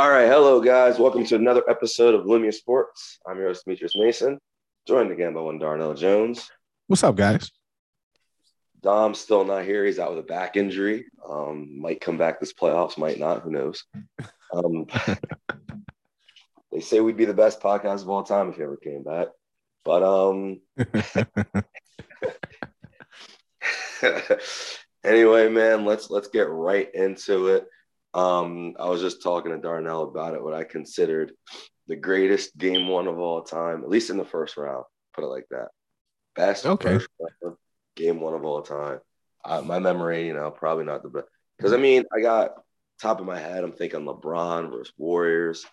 All right, hello guys. Welcome to another episode of Lumia Sports. I'm your host Demetrius Mason, joined again by one Darnell Jones. What's up, guys? Dom's still not here. He's out with a back injury. Um, might come back this playoffs, might not. Who knows? Um, they say we'd be the best podcast of all time if he ever came back. But um, anyway, man, let's let's get right into it. Um, I was just talking to Darnell about it, what I considered the greatest game one of all time, at least in the first round. Put it like that. Best Okay. round, game one of all time. Uh, my memory, you know, probably not the best. Because I mean, I got top of my head, I'm thinking LeBron versus Warriors.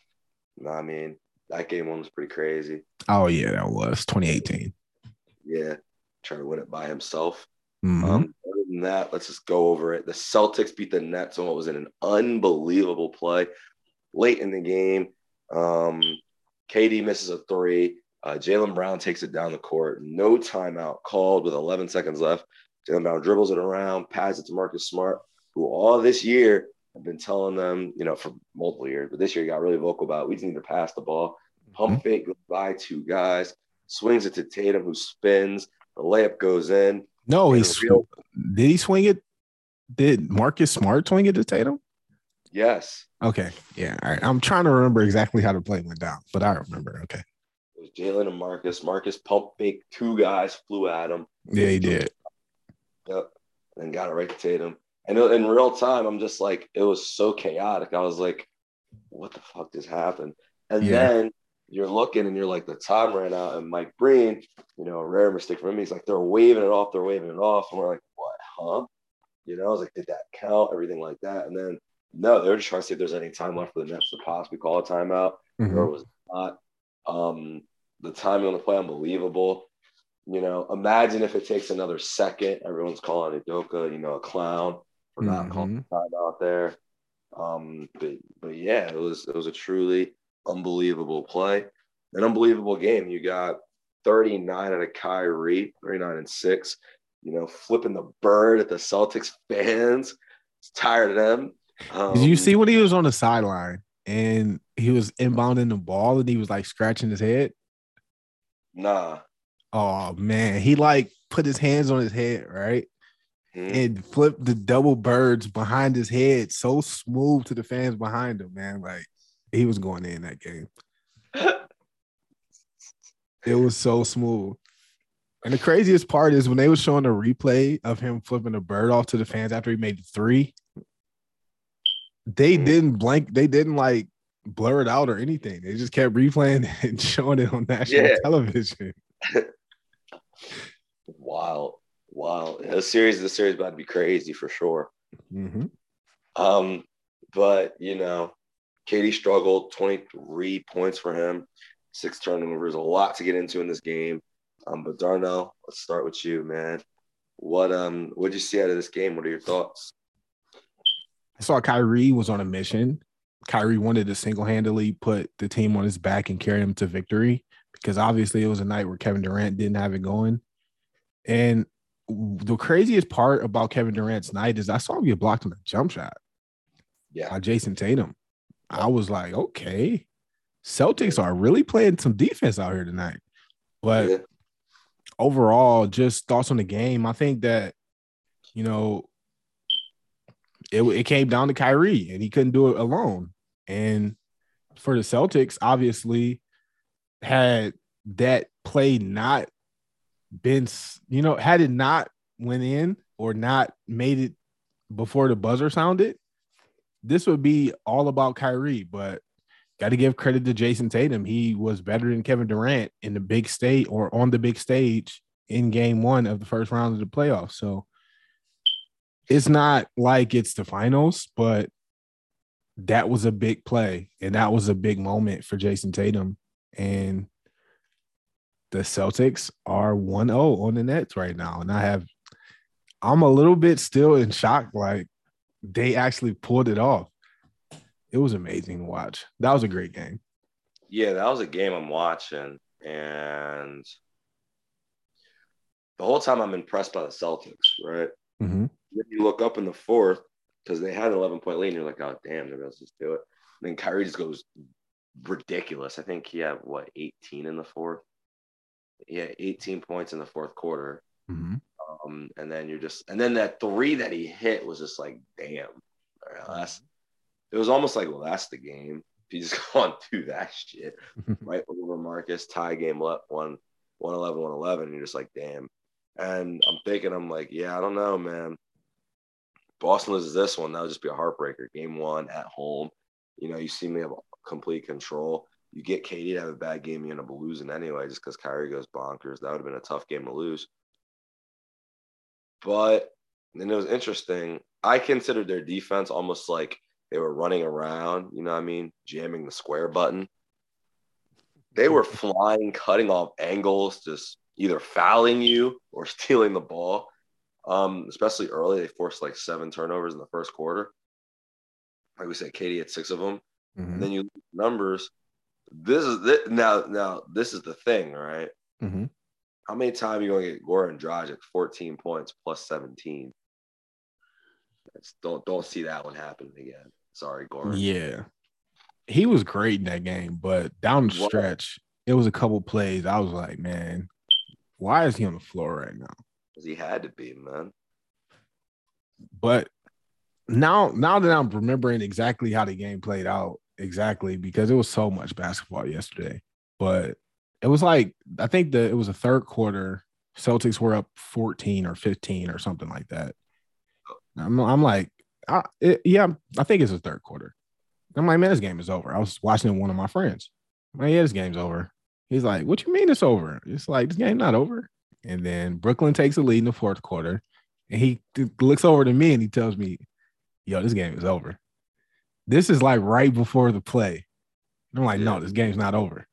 You know what I mean? That game one was pretty crazy. oh yeah, that was 2018. Yeah, trying to win it by himself. Mhm. Um, than that, let's just go over it. The Celtics beat the Nets on what was an unbelievable play late in the game. Um, KD misses a three. Uh, Jaylen Brown takes it down the court. No timeout called with 11 seconds left. Jaylen Brown dribbles it around, passes it to Marcus Smart, who all this year have been telling them, you know, for multiple years, but this year he got really vocal about we just need to pass the ball. Pump fake goes by two guys, swings it to Tatum, who spins. The layup goes in. No, he real- did he swing it? Did Marcus Smart swing it to Tatum? Yes. Okay, yeah. All right. I'm trying to remember exactly how the play went down, but I remember. Okay, It was Jalen and Marcus. Marcus pump fake. Two guys flew at him. yeah, he did. Yep. And got it right to Tatum. And in real time, I'm just like, it was so chaotic. I was like, what the fuck just happened? And Yeah. then you're looking and you're like, the time ran out. And Mike Breen, you know, a rare mistake for him. He's like, they're waving it off. They're waving it off. And we're like, what, huh? You know, I was like, did that count? Everything like that. And then, no, they were just trying to see if there's any time left for the Nets to possibly call a timeout. Mhm. There was not. Um, the timing on the play, unbelievable. You know, imagine if it takes another second. Everyone's calling Udoka, you know, a clown for not calling the timeout there. Um, but but yeah, it was it was a truly unbelievable play, an unbelievable game. You got 39 out of Kyrie, 39 and six. You know, flipping the bird at the Celtics fans. It's tired of them. Um, Did you see when he was on the sideline and he was inbounding the ball and he was like scratching his head? Nah. Oh man, he like put his hands on his head, right? Hmm. And flipped the double birds behind his head so smooth to the fans behind him, man. Like he was going in that game. It was so smooth. And the craziest part is when they were showing the replay of him flipping the bird off to the fans after he made the three, they Mhm. didn't blank, they didn't like blur it out or anything. They just kept replaying and showing it on national Yeah. television. Wild, wild. The series, the series about to be crazy for sure. Mhm. Um, but you know, KD struggled. Twenty three points for him, six turnovers. A lot to get into in this game. Um, but Darnell, let's start with you, man. What um, what did you see out of this game? What are your thoughts? I saw Kyrie was on a mission. Kyrie wanted to single handedly put the team on his back and carry him to victory because obviously it was a night where Kevin Durant didn't have it going. And the craziest part about Kevin Durant's night is I saw him get blocked on a jump shot Yeah, by Jayson Tatum. I was like, okay, Celtics are really playing some defense out here tonight. But Yeah. overall, just thoughts on the game. I think that, you know, it, it came down to Kyrie and he couldn't do it alone. And for the Celtics, obviously, had that play not been, you know, had it not went in or not made it before the buzzer sounded, this would be all about Kyrie. But got to give credit to Jayson Tatum. He was better than Kevin Durant in the big state or on the big stage in game one of the first round of the playoffs. So it's not like it's the finals, but that was a big play and that was a big moment for Jayson Tatum. And the Celtics are 1 0 on the Nets right now. And I have, I'm a little bit still in shock. Like they actually pulled it off. It was amazing to watch. That was a great game. Yeah, that was a game I'm watching, and the whole time I'm impressed by the Celtics, right? Mhm. Then you look up in the fourth because they had an 11 point lead, and you're like, oh, damn, they're going to just do it. And then Kyrie just goes ridiculous. I think he had what 18 in the fourth. Yeah, 18 points in the fourth quarter. Mm-hmm. Um, and then you're just, and then that three that he hit was just like, damn. That's, it was almost like, well, that's the game. If you just go on do that shit right over Marcus, tie game left one, 111, 111. You're just like, damn. And I'm thinking, I'm like, yeah, I don't know, man. Boston loses this one, that would just be a heartbreaker. Game one at home. You know, you see me have complete control. You get KD to have a bad game, you end up losing anyway, just because Kyrie goes bonkers. That would have been a tough game to lose. But and it was interesting. I considered their defense almost like they were running around, you know what I mean, jamming the square button. They were flying, cutting off angles, just either fouling you or stealing the ball. Um, especially early, they forced like seven turnovers in the first quarter. Like we said, KD had six of them. Mm-hmm. And then you numbers. This is this, now. Now this is the thing, right? Mm-hmm. How many times are you gonna get Goran Dragic 14 points plus 17? don't don't see that one happening again. Sorry, Goran. Yeah, he was great in that game, but down the stretch, it was a couple plays. I was like, man, why is he on the floor right now? Because he had to be, man. But now, now that I'm remembering exactly how the game played out, exactly because it was so much basketball yesterday. But it was like I think that it was a third quarter. Celtics were up 14 or 15 or something like that. I'm, I'm like, I, it, yeah, I think it's the third quarter. I'm like, man, this game is over. I was watching it with one of my friends. I'm like, yeah, this game's over. He's like, what you mean it's over? It's like this game not over. And then Brooklyn takes the lead in the fourth quarter, and he looks over to me and he tells me, "Yo, this game is over." This is like right before the play. I'm like, no, this game's not over.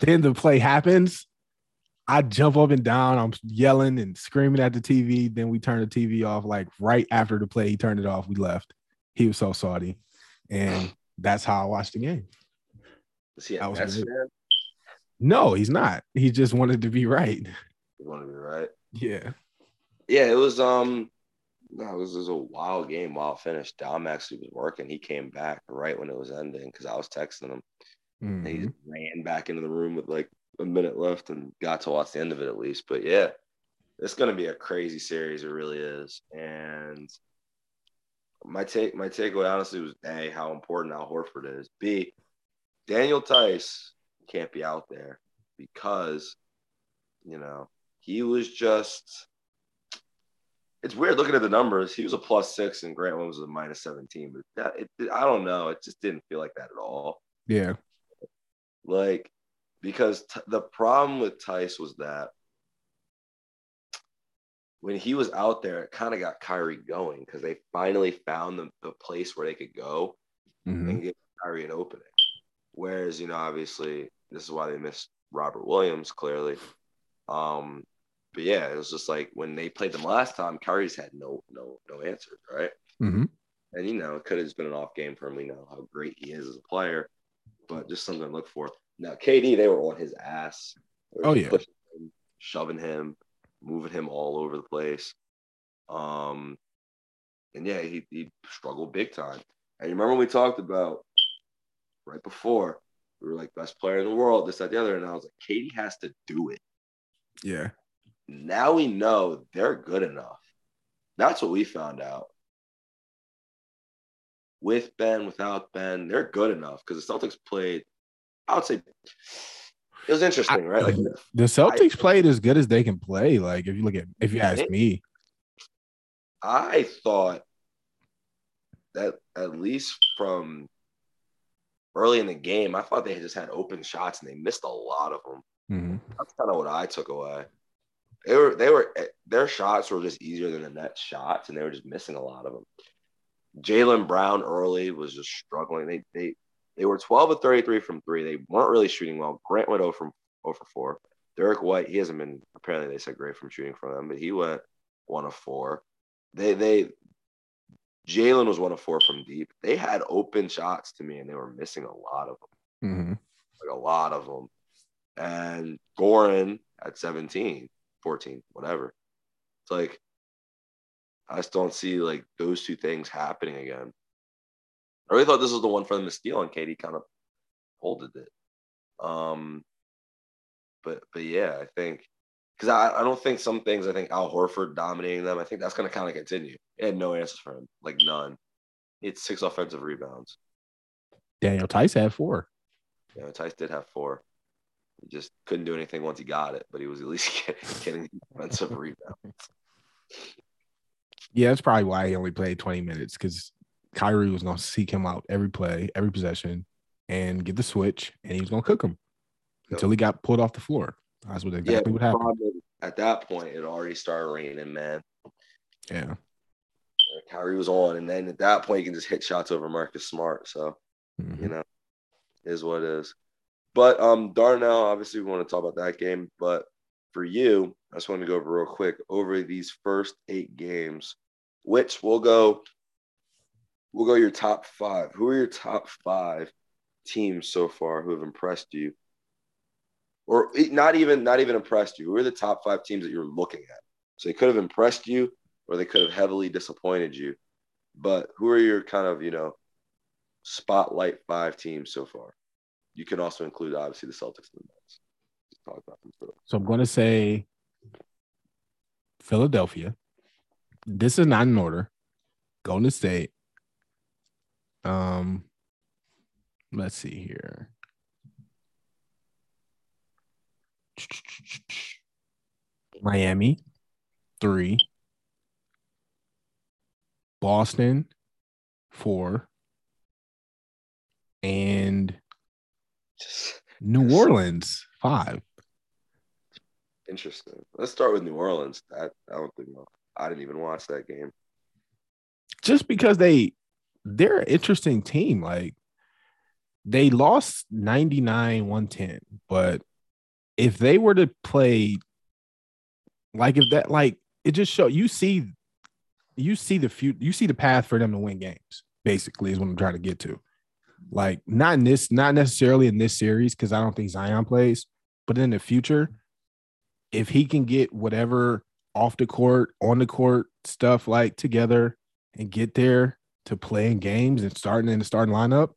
Then the play happens. I jump up and down. I'm yelling and screaming at the TV. Then we turn the TV off. Like right after the play, he turned it off. We left. He was so salty. And that's how I watched the game. Was he a Nets fan? No, he's not. He just wanted to be right. He wanted to be right. Yeah. Yeah, it was um no, it was, it was a wild game, wild finish. Dom actually was working. He came back right when it was ending because I was texting him. Mm-hmm. He ran back into the room with like a minute left and got to watch the end of it at least. But yeah, it's going to be a crazy series. It really is. And my take, my takeaway honestly was a how important Al Horford is. B, Daniel Theis can't be out there because you know he was just it's weird looking at the numbers. He was a plus six and Grant Williams was a minus 17, but that, it, I don't know. It just didn't feel like that at all. Yeah. Like, because t- the problem with Theis was that when he was out there, it kind of got Kyrie going because they finally found the, the place where they could go mm-hmm. and get Kyrie an opening. Whereas, you know, obviously, this is why they missed Robert Williams clearly. Um, but yeah, it was just like when they played them last time, Kyrie's had no no no answers, right? Mm-hmm. And you know, it could have just been an off game for him. We know how great he is as a player, but just something to look for. Now, KD, they were on his ass. Oh yeah, him, shoving him, moving him all over the place. Um, and yeah, he he struggled big time. And you remember when we talked about right before we were like best player in the world, this, that, the other, and I was like, KD has to do it. Yeah now we know they're good enough. That's what we found out. With Ben, without Ben, they're good enough because the Celtics played, I would say it was interesting, I, right? Like the Celtics I, played as good as they can play. Like if you look at if you ask me. I thought that at least from early in the game, I thought they had just had open shots and they missed a lot of them. Mm-hmm. That's kind of what I took away they were they were their shots were just easier than the Nets shots, and they were just missing a lot of them. Jaylen Brown early was just struggling. They they they were 12 of 33 from three. They weren't really shooting well. Grant went 0 from 0 for 4. Derrick White, he hasn't been apparently they said great from shooting from them, but he went one of four. They they Jaylen was one of four from deep. They had open shots to me, and they were missing a lot of them, mm-hmm. like a lot of them. And Goran at 17 14, whatever. It's like I just don't see like those two things happening again. I really thought this was the one for them to steal, and KD kind of holded it. Um, but but yeah, I think because I, I don't think some things I think Al Horford dominating them. I think that's going to kind of continue. He had no answers for him, like none. It's six offensive rebounds. Daniel Theis had four. Yeah, Theis did have four. He just couldn't do anything once he got it, but he was at least getting, getting offensive rebounds. Yeah, that's probably why he only played 20 minutes because Kyrie was going to seek him out every play, every possession, and get the switch, and he was going to cook him until he got pulled off the floor. That's what exactly yeah, what happened. At that point, it already started raining, man. Yeah. Kyrie was on, and then at that point, you can just hit shots over Marcus Smart. So, mm-hmm. you know, is what it is. But um, Darnell, obviously, we want to talk about that game. But for you, I just want to go over real quick over these first eight games, which we'll go. We'll go your top five. Who are your top five teams so far who have impressed you, or not even not even impressed you? Who are the top five teams that you're looking at? So they could have impressed you, or they could have heavily disappointed you. But who are your kind of you know spotlight five teams so far? You can also include obviously the Celtics and the Nets. So I'm going to say Philadelphia. This is not in order. Golden State. Um, let's see here. Miami, three. Boston, four. And New Orleans, five. Interesting. Let's start with New Orleans. I, I don't think I didn't even watch that game. Just because they they're an interesting team. Like they lost 99 110, but if they were to play like if that like it just show you see you see the future you see the path for them to win games basically is what i'm trying to get to like not in this not necessarily in this series because i don't think zion plays but in the future if he can get whatever off the court on the court stuff like together and get there to playing games and starting in the starting lineup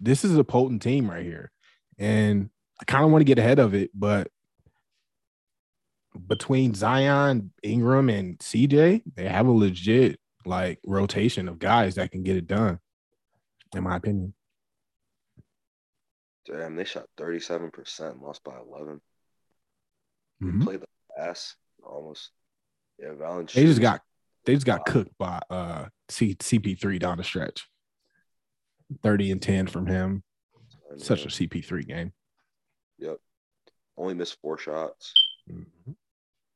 this is a potent team right here and I kind of want to get ahead of it, but between Zion, Ingram, and CJ, they have a legit like rotation of guys that can get it done, in my opinion. Damn, they shot 37%, lost by 11. Mm-hmm. Played the pass almost. Yeah, Valanciunas. They just got they just got wow. cooked by uh C- CP3 down the stretch. 30 and 10 from him. Such a CP3 game. Yep. Only missed four shots. Mm-hmm.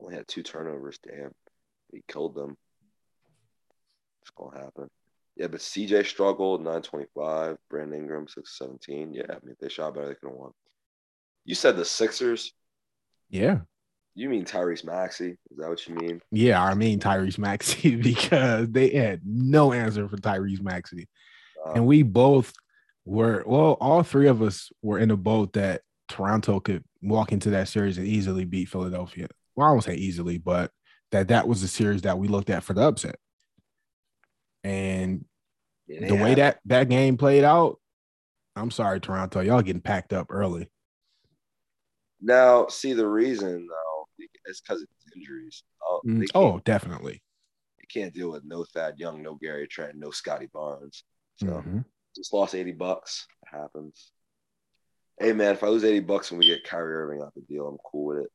Only had two turnovers. Damn. He killed them. It's gonna happen. Yeah, but CJ struggled 925. Brandon Ingram 617. Yeah, I mean if they shot better, they could have won. You said the Sixers. Yeah. You mean Tyrese Maxey? Is that what you mean? Yeah, I mean Tyrese Maxey because they had no answer for Tyrese Maxey. Uh, and we both were well, all three of us were in a boat that Toronto could walk into that series and easily beat Philadelphia. Well, I won't say easily, but that that was the series that we looked at for the upset. And yeah, the way that that game played out, I'm sorry, Toronto, y'all getting packed up early. Now, see the reason though, it's because of injuries. Oh, mm, oh, definitely. You can't deal with no Thad Young, no Gary Trent, no Scottie Barnes. So mm-hmm. just lost 80 bucks. It happens hey man, if I lose 80 bucks when we get Kyrie Irving out the deal, I'm cool with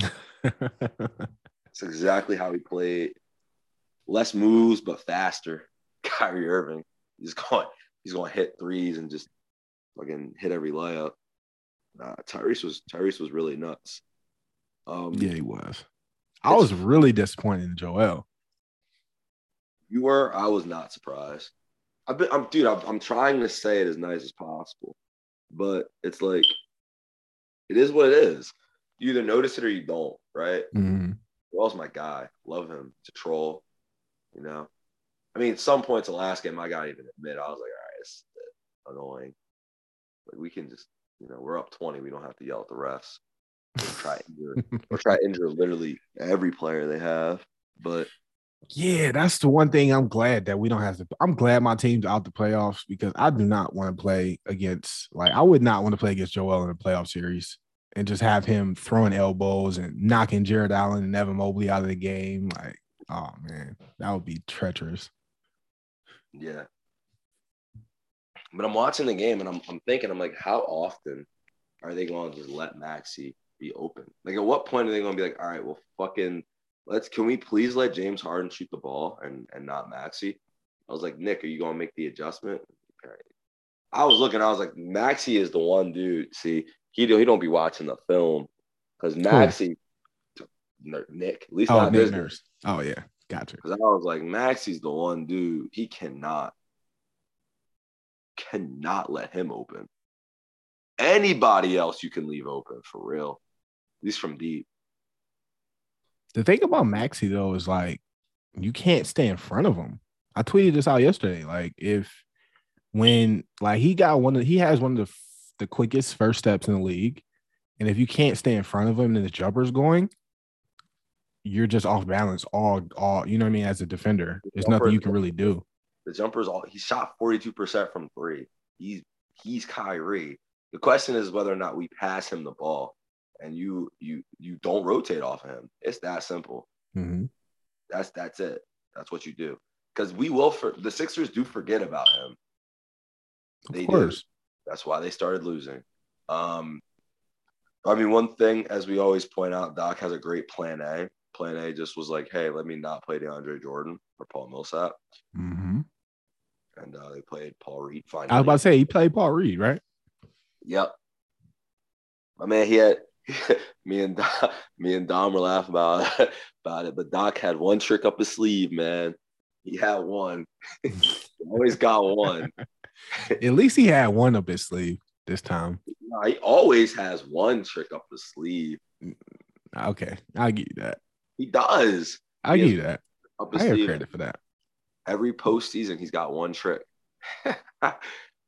it. It's exactly how he played. Less moves, but faster. Kyrie Irving. He's going, he's going to hit threes and just fucking hit every layup. Nah, Tyrese was Tyrese was really nuts. Um, yeah, he was. I was really disappointed in Joel. You were. I was not surprised. I've been, I'm, dude. I'm, I'm trying to say it as nice as possible but it's like it is what it is. You either notice it or you don't, right? Mm-hmm. Well's my guy. Love him. To troll, you know. I mean, at some points in the last game, I gotta even admit, I was like, all right, it's annoying. Like we can just, you know, we're up 20. We don't have to yell at the refs. Or try injure, or try injure literally every player they have. But Yeah, that's the one thing I'm glad that we don't have to. I'm glad my team's out the playoffs because I do not want to play against, like, I would not want to play against Joel in a playoff series and just have him throwing elbows and knocking Jarrett Allen and Evan Mobley out of the game. Like, oh man, that would be treacherous. Yeah. But I'm watching the game and I'm, I'm thinking, I'm like, how often are they going to just let Maxey be open? Like, at what point are they going to be like, all right, well, fucking, let's, can we please let James Harden shoot the ball and, and not Maxey? I was like, Nick, are you going to make the adjustment? I was looking, I was like, Maxey is the one dude. See, he, do, he don't be watching the film because Maxey, Nick, at least oh, not Nick this. Nurse. Oh, yeah. Gotcha. Because I was like, Maxey's the one dude. He cannot, cannot let him open. Anybody else you can leave open for real, least from deep. The thing about Maxey though is like you can't stay in front of him. I tweeted this out yesterday. Like if when like he got one of he has one of the the quickest first steps in the league, and if you can't stay in front of him and the jumper's going, you're just off balance all all you know what I mean as a defender. There's nothing you can really do. The jumper's all he shot 42% from three. He's he's Kyrie. The question is whether or not we pass him the ball and you you you don't rotate off of him. It's that simple. Mhm. That's that's it. That's what you do. Because we will for the Sixers do forget about him. Of They do. course. That's why they started losing. Um, I mean, one thing, as we always point out, Doc has a great plan A. Plan A just was like, hey, let me not play DeAndre Jordan or Paul Millsap. hmm And uh, they played Paul Reed. Finally. I was about to say he played Paul Reed, right? Yep. My man, he had me and Dom, me and Dom were laughing about about it, but Doc had one trick up his sleeve, man. He had one. he always got one. At least he had one up his sleeve this time. No, he always has one trick up his sleeve. Okay, I'll give you that. He does. I'll He give you that. Up I his give sleeve. credit for that. Every postseason, he's got one trick. and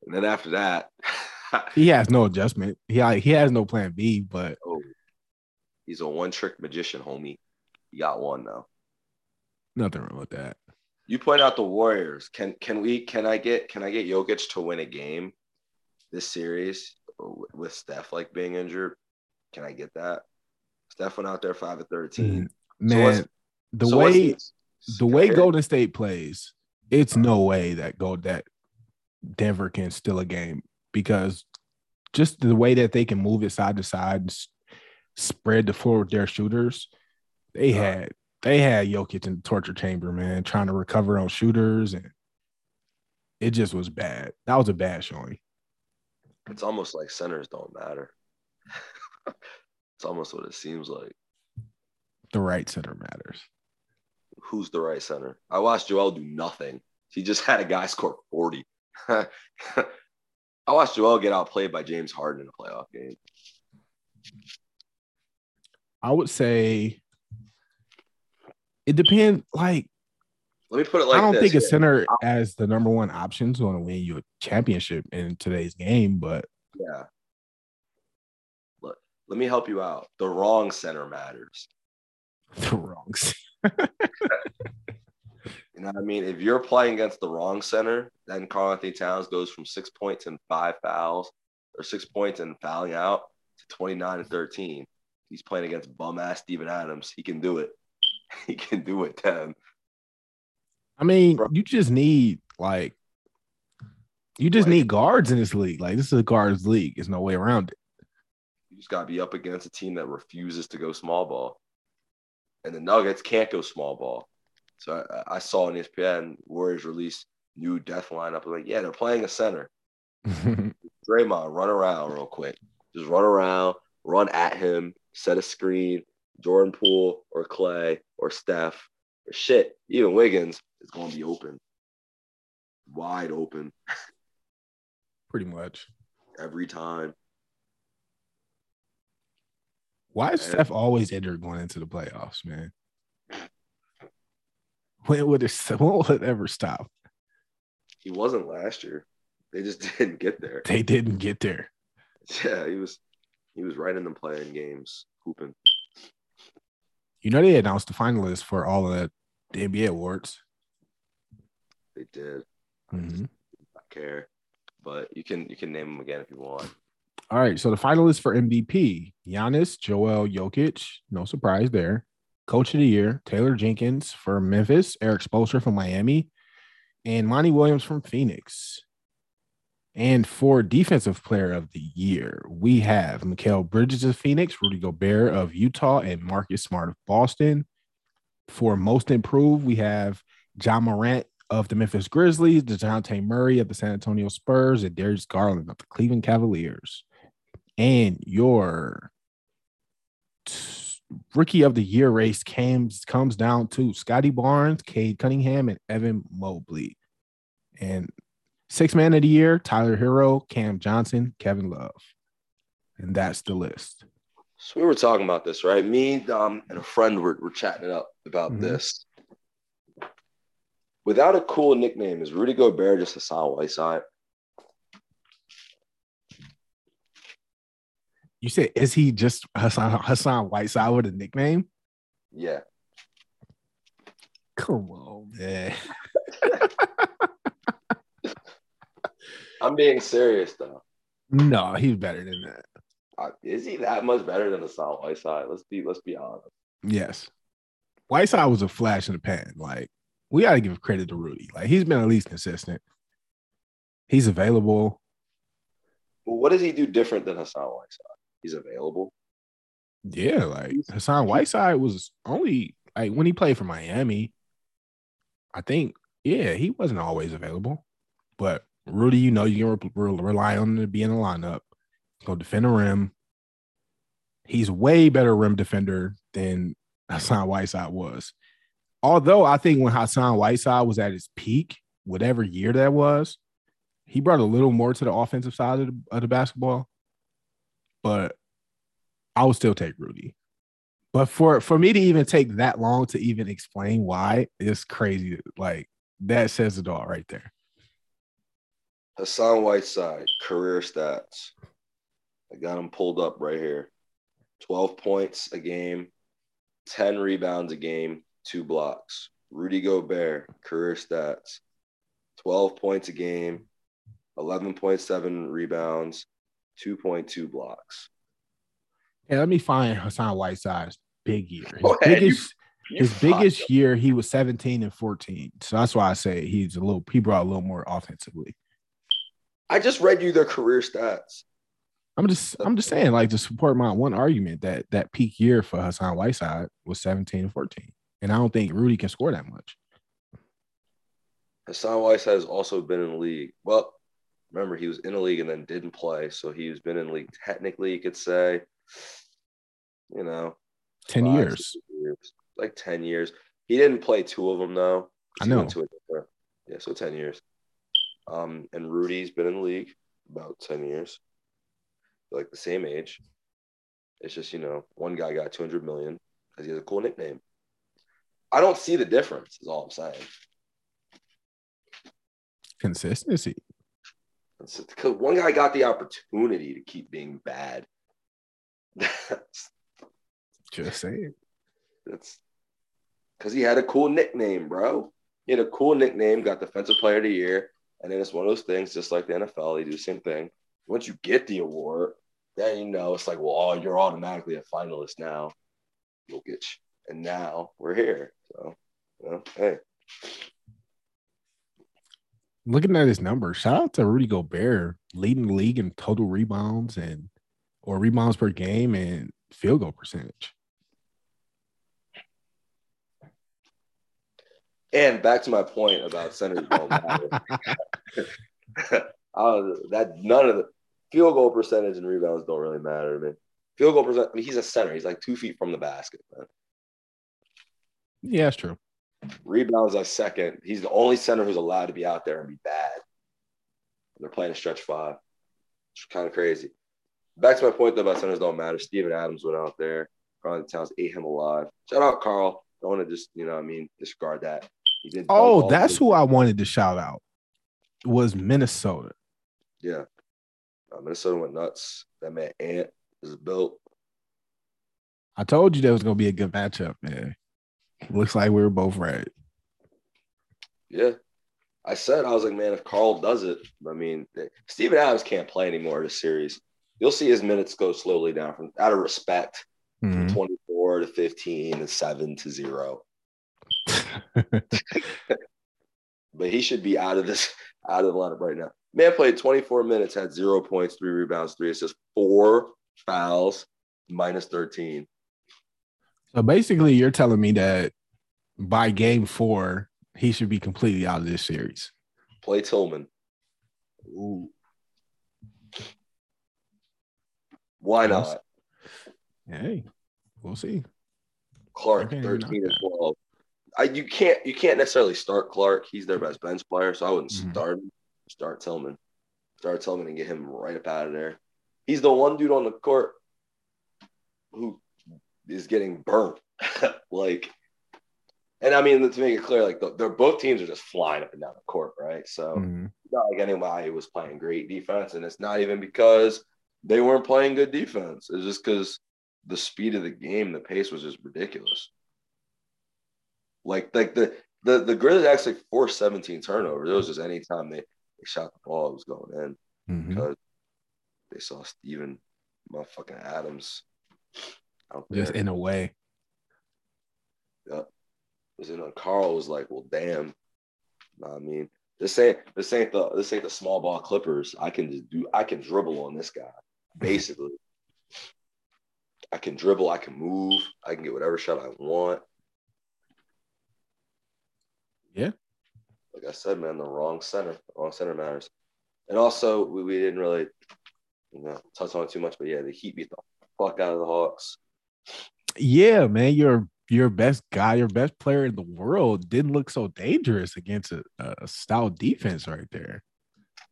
then after that, He has no adjustment. He he has no plan B, but oh, he's a one trick magician, homie. He got one though. nothing wrong with that. You point out the Warriors. Can can we can I get can I get Jokic to win a game this series with Steph like being injured? Can I get that? Steph went out there five of thirteen. Mm, so Man, the So way the way Golden State plays, it's no way that go that Denver can steal a game because just the way that they can move it side to side, spread the floor with their shooters, they had they had Jokic in the torture chamber, man, trying to recover on shooters, and it just was bad. That was a bad showing. it's almost like centers don't matter. it's almost what it seems like. The right center matters. Who's the right center? I watched Joel do nothing. He just had a guy score 40. I watched Joel get outplayed by James Harden in a playoff game. I would say it depends. Like Let me put it like I don't this. think a here. center as the number one option is going to win you a championship in today's game, but Yeah. Let, let me help you out. The wrong center matters. the wrongs. You know what I mean? If you're playing against the wrong center, then Karl-Anthony Towns goes from six points and five fouls or six points and fouling out to 29 and 13. He's playing against bum ass Steven Adams. He can do it. He can do it, then. I mean, Bro. you just need like you just Like- need guards in this league. Like this is a guards league. There's no way around it. You just got to be up against a team that refuses to go small ball. And the Nuggets can't go small ball. So I, I saw on ESPN Warriors release new death lineup. I'm like, yeah, they're playing a center. Draymond, run around real quick. Just run around, run at him, set a screen. Jordan Poole or Klay or Steph or shit, even Wiggins is going to be open, wide open Pretty much. every time. Why is Man. Steph always injured going into the playoffs, man? When would it when will it ever stop? He wasn't last year. They just didn't get there. They didn't get there. Yeah, he was he was right in the playing games, hooping. You know, they announced the finalists for all of the NBA awards. They did. Mhm. I care, but you can you can name them again if you want. All right. So the finalists for MVP Giannis, Joel Jokic. No surprise there. Coach of the Year, Taylor Jenkins for Memphis, Erik Spoelstra from Miami, and Monty Williams from Phoenix. And for Defensive Player of the Year, we have Mikal Bridges of Phoenix, Rudy Gobert of Utah, and Marcus Smart of Boston. For Most Improved, we have Ja Morant of the Memphis Grizzlies, Dejounte Murray of the San Antonio Spurs, and Darius Garland of the Cleveland Cavaliers. And your rookie of the year race comes comes down to Scottie Barnes, Cade Cunningham, and Evan Mobley. And six man of the year, Tyler Herro, Cam Johnson, Kevin Love. And that's the list. So we were talking about this, right? Me, um, and a friend were, were chatting it up about Mhm. this. Without a cool nickname, is Rudy Gobert just a Hassan Whiteside? You said, is he just Hassan, Hassan Whiteside with a nickname? Yeah. Come on, man. I'm being serious though. No, he's better than that. Uh, Is he that much better than Hassan Whiteside? Let's be let's be honest. Yes. Whiteside was a flash in the pan. Like, we got to give credit to Rudy. Like, he's been at least consistent. He's available. Well, what does he do different than Hassan Whiteside? He's available. Yeah, like Hassan Whiteside was only like when he played for Miami. I think, yeah, he wasn't always available. But Rudy, you know, you can re- re- rely on him to be in the lineup, go defend the rim. He's way better rim defender than Hassan Whiteside was. Although I think when Hassan Whiteside was at his peak, whatever year that was, he brought a little more to the offensive side of the, of the basketball. But I would still take Rudy. But for for me to even take that long to even explain why is crazy. Like that says it all right there. Hassan Whiteside, career stats. I got him pulled up right here. 12 points a game, 10 rebounds a game, two blocks. Rudy Gobert, career stats. 12 points a game, 11.7 rebounds, 2.2 blocks. Yeah, let me find Hassan Whiteside's big year. His ahead, you- biggest You his biggest year, he was 17 and 14. So that's why I say he's a little he brought a little more offensively. I just read you their career stats. I'm just I'm just saying, like to support my one argument that that peak year for Hassan Whiteside was 17 and 14. And I don't think Rudy can score that much. Hassan Whiteside has also been in the league. Well, remember he was in the league and then didn't play, so he's been in the league technically. You could say, you know, 10 five, years. years, like ten years. He didn't play two of them though. I know. went to a yeah, so ten years. Um, and Rudy's been in the league about ten years, like the same age. It's just you know, one guy got two hundred million because he has a cool nickname. I don't see the difference. Is all I'm saying. Consistency. Because one guy got the opportunity to keep being bad. That's Just saying. that's because he had a cool nickname, bro. He had a cool nickname, got defensive player of the year, and then it's one of those things, just like the NFL, they do the same thing. Once you get the award, then you know it's like, well, oh, you're automatically a finalist now, Jokic, and now we're here. So, you know, hey, Looking at his numbers, shout out to Rudy Gobert, leading the league in total rebounds and or rebounds per game and field goal percentage. And back to my point about centers don't matter. uh, that none of the field goal percentage and rebounds don't really matter to me. Field goal percent. I mean, he's a center. He's like two feet from the basket. Man. Yeah, that's true. Rebounds like second. He's the only center who's allowed to be out there and be bad. They're playing a stretch five. It's kind of crazy. Back to my point though about centers don't matter. Steven Adams went out there. Karl Towns ate him alive. Shout out Karl. Don't want to just you know I mean discard that. He did. Oh, that's who I wanted to shout out. Was Minnesota. Yeah. Uh, Minnesota went nuts. That man Ant is built. I told you that was gonna be a good matchup, man. Looks like we were both right. Yeah. I said, I was like, man, if Karl does it, I mean, Steven Adams can't play anymore this series. You'll see his minutes go slowly down from out of respect mm-hmm. from 24 to 15 and 7 to 0. but he should be out of this, out of the lineup right now. Man played 24 minutes, had zero points, three rebounds, three assists, four fouls, minus 13. So basically, you're telling me that by game four, he should be completely out of this series. Play Tillman. Ooh. Why not? Hey, we'll see. Clark, 13 and 12. I, you can't you can't necessarily start Clark. He's their best bench player, so I wouldn't mm-hmm. start him. Start Tillman. Start Tillman and get him right up out of there. He's the one dude on the court who is getting burnt. like, and I mean to make it clear, like the, they're both teams are just flying up and down the court, right? So mm-hmm. not like anybody was playing great defense, and it's not even because they weren't playing good defense. It's just because the speed of the game, the pace was just ridiculous. Like, like the the the Grizzlies actually forced 17 turnovers. It was just anytime they, they shot the ball, it was going in mm-hmm. because they saw Steven motherfucking Adams Just in a way. Yeah. You know, Karl was like, well, damn. I mean, this ain't this ain't the this ain't the small ball clippers. I can just do I can dribble on this guy, basically. I can dribble, I can move, I can get whatever shot I want. Yeah. Like I said, man, the wrong center, the wrong center matters. And also, we, we didn't really you know, touch on it too much, but yeah, the Heat beat the fuck out of the Hawks. Yeah, man, your your best guy, your best player in the world didn't look so dangerous against a, a stout defense right there.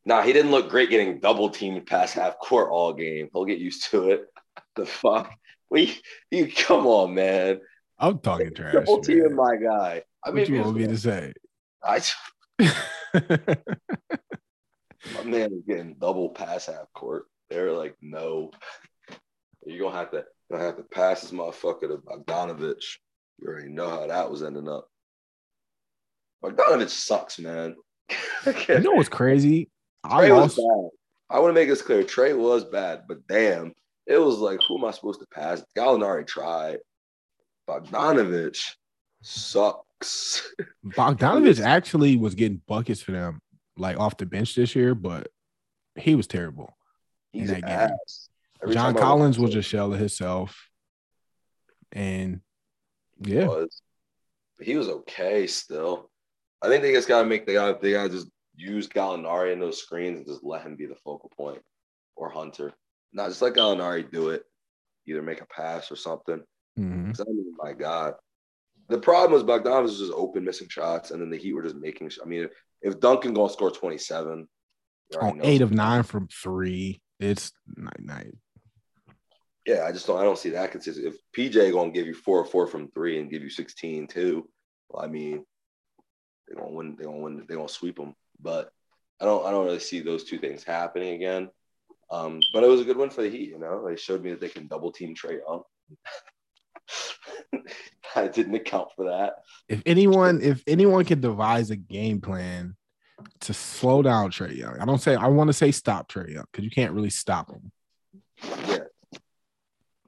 Nah, he didn't look great getting double teamed past half court all game. He'll get used to it. the fuck? We you come on, man. I'm talking trash. Double teaming my guy. I mean, what you want me to say? I my man is getting double pass half court. They're like, no, you're gonna have to gonna have to pass this motherfucker to Bogdanovich. You already know how that was ending up. Bogdanovich sucks, man. you know what's crazy? Trae I was bad. I want to make this clear. Trae was bad, but damn, it was like, who am I supposed to pass? Gallinari tried. Bogdanovich sucks. Bogdanovich actually was getting buckets for them, like off the bench this year, but he was terrible. He's in that game. John Collins was a shell of himself. And yeah. He was. he was okay still. I think they just gotta make the guy they gotta just use Gallinari in those screens and just let him be the focal point or Hunter. Not just let Gallinari do it. Either make a pass or something. Mm-hmm. I mean, my God. The problem was Bogdanovich was just open missing shots, and then the Heat were just making. I mean, if, if Duncan gonna score twenty seven, on eight of nine from three, it's night night. Yeah, I just don't. I don't see that consistent. If PJ gonna give you four or four from three and give you 16 too, well, I mean, they're gonna win. They're gonna win. They're gonna sweep them. But I don't. I don't really see those two things happening again. Um, but it was a good one for the Heat. You know, they showed me that they can double team Trae Young. I didn't account for that. If anyone, if anyone could devise a game plan to slow down Trae Young. I don't say I want to say stop Trae Young because you can't really stop him. Yeah,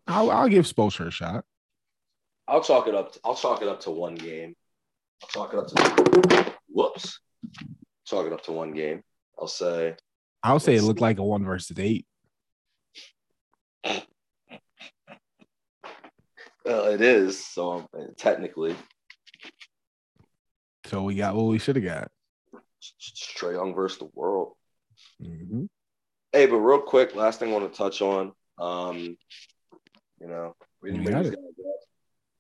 I'll, I'll give Spoelstra a shot. I'll chalk it up. To, I'll chalk it up to one game. I'll chalk it up to whoops. Chalk it up to one game. I'll say. I'll say it looked like a one versus eight. Well, it is. So technically. So we got what we should have got. Trae Young versus the world. Mm-hmm. Hey, but real quick, last thing I want to touch on. Um, you know, we didn't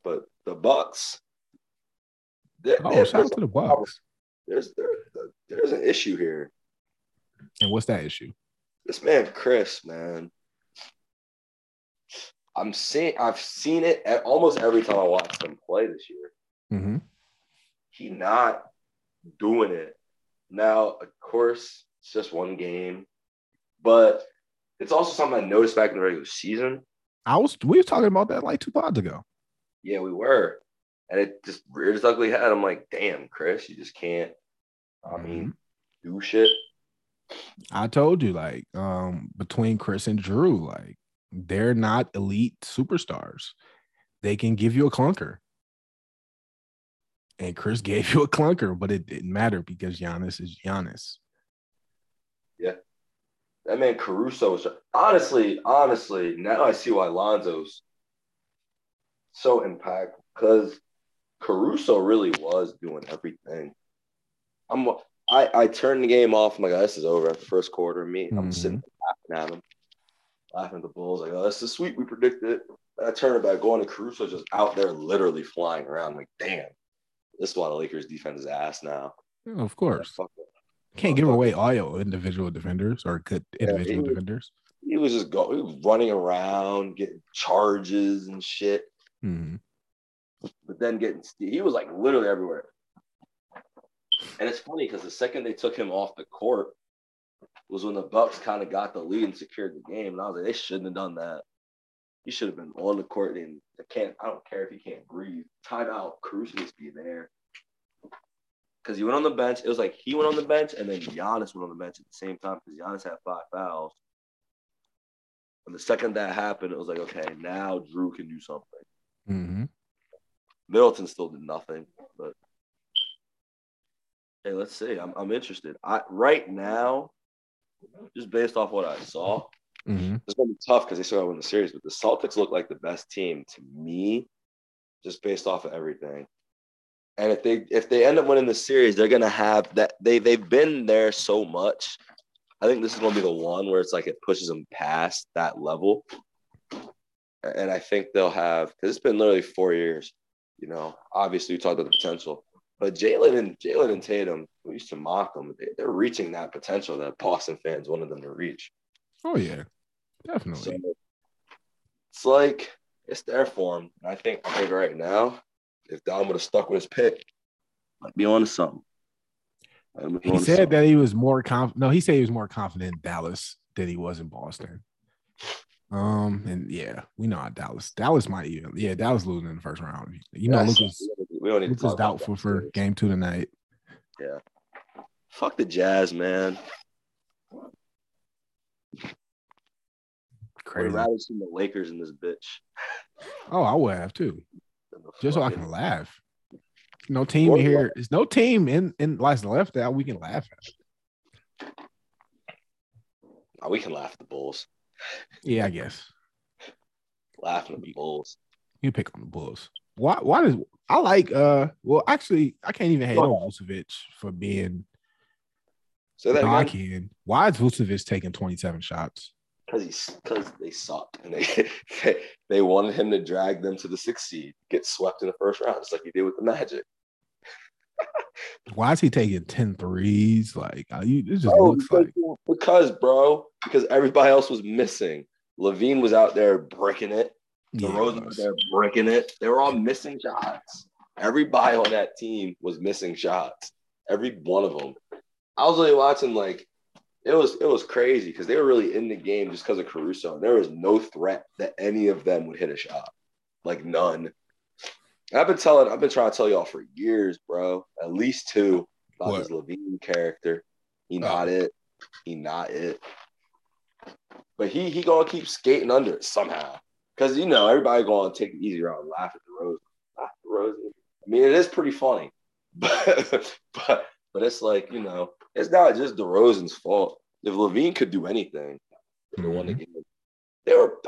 but the Bucks. oh, shout out to the Bucks. There's there, there's an issue here. And what's that issue? This man, Khris, man. I'm seeing I've seen it at almost every time I watch him play this year. Mm-hmm. He not doing it now, of course, it's just one game, but it's also something I noticed back in the regular season. I was we were talking about that like two pods ago. Yeah, we were. And it just reared its ugly head. I'm like, damn, Khris, you just can't I mean, do shit. I told you, like, um, between Khris and Jrue, like, they're not elite superstars. They can give you a clunker. And Khris gave you a clunker, but it didn't matter because Giannis is Giannis. Yeah. That man Caruso was honestly, honestly, now I see why Lonzo's so impactful because Caruso really was doing everything. I'm I, I turned the game off. I'm like, oh, this is over after the first quarter. Me, I'm mm-hmm. sitting laughing at him, laughing at the Bulls. Like, oh, this is sweet. We predicted. I turn it back, going to Caruso just out there, literally flying around. I'm like, damn, this is why the Lakers defense is ass now. Yeah, of course. Can't give away all your individual defenders or good individual yeah, he defenders. he was just going, he was running around, getting charges and shit. Mm-hmm. But then getting, he was like literally everywhere. And it's funny because the second they took him off the court was when the Bucks kind of got the lead and secured the game. And I was like, they shouldn't have done that. He should have been on the court and I can't. I don't care if he can't breathe. Timeout. Cruz needs to be there because he went on the bench. It was like he went on the bench and then Giannis went on the bench at the same time because Giannis had five fouls. And the second that happened, it was like, okay, now Jrue can do something. Mm-hmm. Middleton still did nothing, but Hey, let's see. I'm I'm interested. I right now, just based off what I saw, mm-hmm. it's gonna be tough because they still got to win the series. But the Celtics look like the best team to me, just based off of everything. And if they if they end up winning the series, they're gonna have that they they've been there so much. I think this is gonna be the one where it's like it pushes them past that level. And I think they'll have because it's been literally four years. You know, obviously we talked about the potential. But Jaylen and Jaylen and Tatum, we used to mock them. They, are reaching that potential that Boston fans wanted them to reach. Oh yeah, definitely. So it's like it's their form. I think I think right now, if Don would have stuck with his pick, might be on to something. He said something. that he was more confident. No, he said he was more confident in Dallas than he was in Boston. Um, and yeah, we know how Dallas. Dallas might even yeah, Dallas losing in the first round. You know, Luka's we don't need to doubtful for game two tonight. Yeah. Fuck the Jazz, man. Crazy. I'd rather see the Lakers in this bitch. Oh, I would have too. Just so I can laugh. No team here. There's no team in in left that we can laugh at. Oh, we can laugh at the Bulls. Yeah, I guess. Laughing at the Bulls. You pick on the Bulls. Why? Why does I like? Uh, well, actually, I can't even hate on Vucevic for being. So that again. Why is Vucevic taking twenty seven shots? Because he's because they sucked and they, they they wanted him to drag them to the sixth seed, get swept in the first round, just like he did with the Magic. Why is he taking 10 threes? Like, you, it just oh, looks because, like because, bro, because everybody else was missing. LaVine was out there breaking it. The yeah, Rose was there breaking it. They were all missing shots. Everybody on that team was missing shots. Every one of them. I was really watching like it was it was crazy because they were really in the game just because of Caruso. There was no threat that any of them would hit a shot, like none. And I've been telling, I've been trying to tell y'all for years, bro. At least two about what? this LaVine character. He oh. not oh. it. He not it. But he he gonna keep skating under it somehow. Cause you know everybody gonna take it easy around laugh at the rose. Laugh at the rose. I mean, it is pretty funny, but but but it's like you know, it's not just DeRozan's fault. If LaVine could do anything, mm-hmm. the game. They were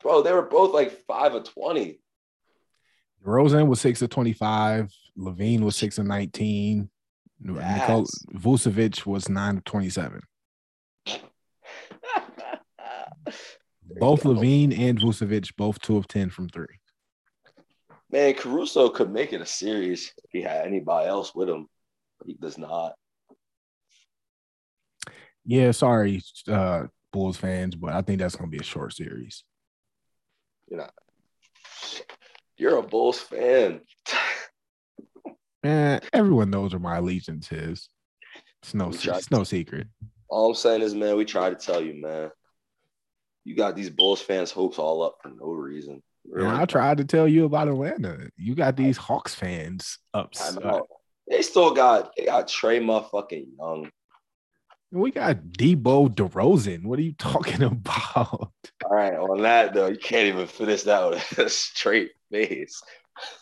bro. They were both like five of twenty. Rosen was six of twenty-five. LaVine was six of nineteen. Yes. Nikola Vucevic was nine of twenty-seven. both LaVine and Vucevic, both two of ten from three. Man, Caruso could make it a series if he had anybody else with him. but He does not. Yeah, sorry, uh, Bulls fans, but I think that's going to be a short series. You're not. You're a Bulls fan. Man, everyone knows where my allegiance is. It's no, it's no secret. All I'm saying is, man, we try to tell you, man. You got these Bulls fans' hopes all up for no reason. Yeah, I tried to tell you about Atlanta. You got these Hawks fans up. Time out. They still got they got Trae motherfucking Young. We got Debo DeRozan. What are you talking about? All right, on that though, you can't even finish that with a straight face.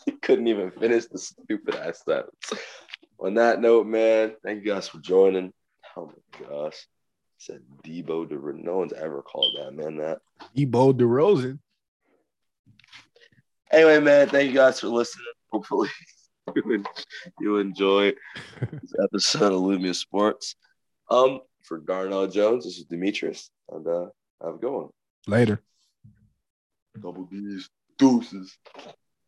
You couldn't even finish the stupid ass sentence. On that note, man, thank you guys for joining. Oh my gosh. Said Debo DeRozan. No one's ever called that man that. Debo DeRozan. Anyway, man, thank you guys for listening. Hopefully you, you enjoy this episode of Lumia Sports. Um, for Darnell Jones, this is Demetrius, and uh, have a good one. Later. Double D's, deuces.